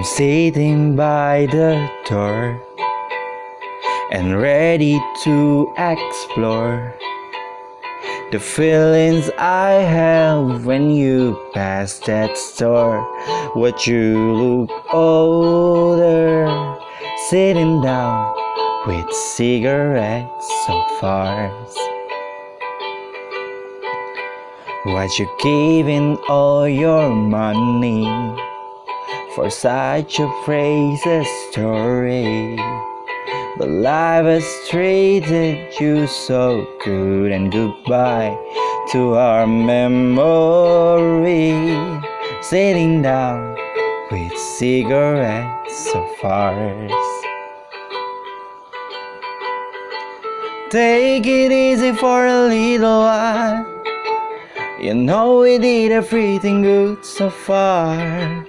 I'm sitting by the door and ready to explore the feelings I have when you pass that store. What you look older, sitting down with cigarettes so far. What you giving all your money for such a precious story? But life has treated you so good and goodbye to our memory. Sitting down with cigarettes of ours. Take it easy for a little while. You know we did everything good so far.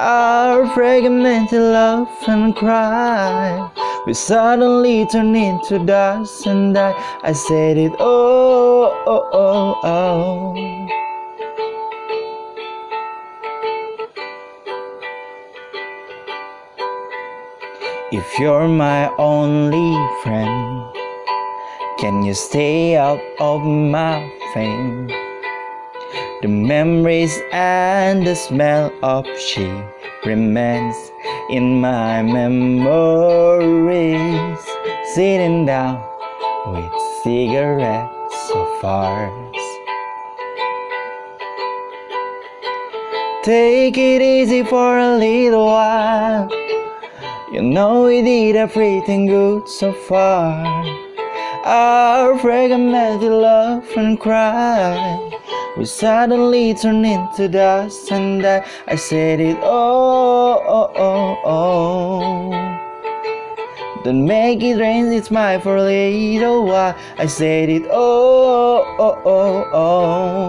Our fragmented love and cry. We suddenly turn into dust and die I said it oh oh oh oh. If you're my only friend, can you stay out of my fame? The memories and the smell of she remains in my memories. Sitting down with cigarettes of ours. Take it easy for a little while. You know we did everything good so far. Our fragmented love and cry. We suddenly turned into dust, and I, I said it oh, oh, oh, oh. Don't make it rain, it's my for a little while. I said it oh, oh, oh, oh.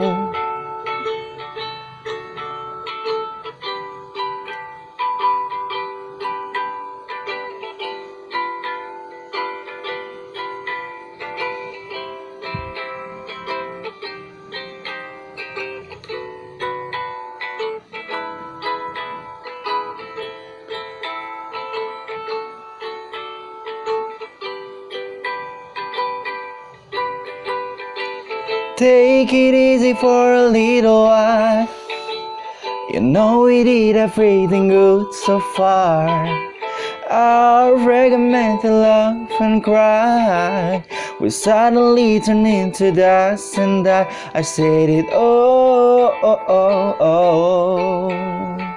Take it easy for a little while. You know we did everything good so far. Our fragmented love and cry. We suddenly turned into dust, and I, I said it oh, oh, oh, oh.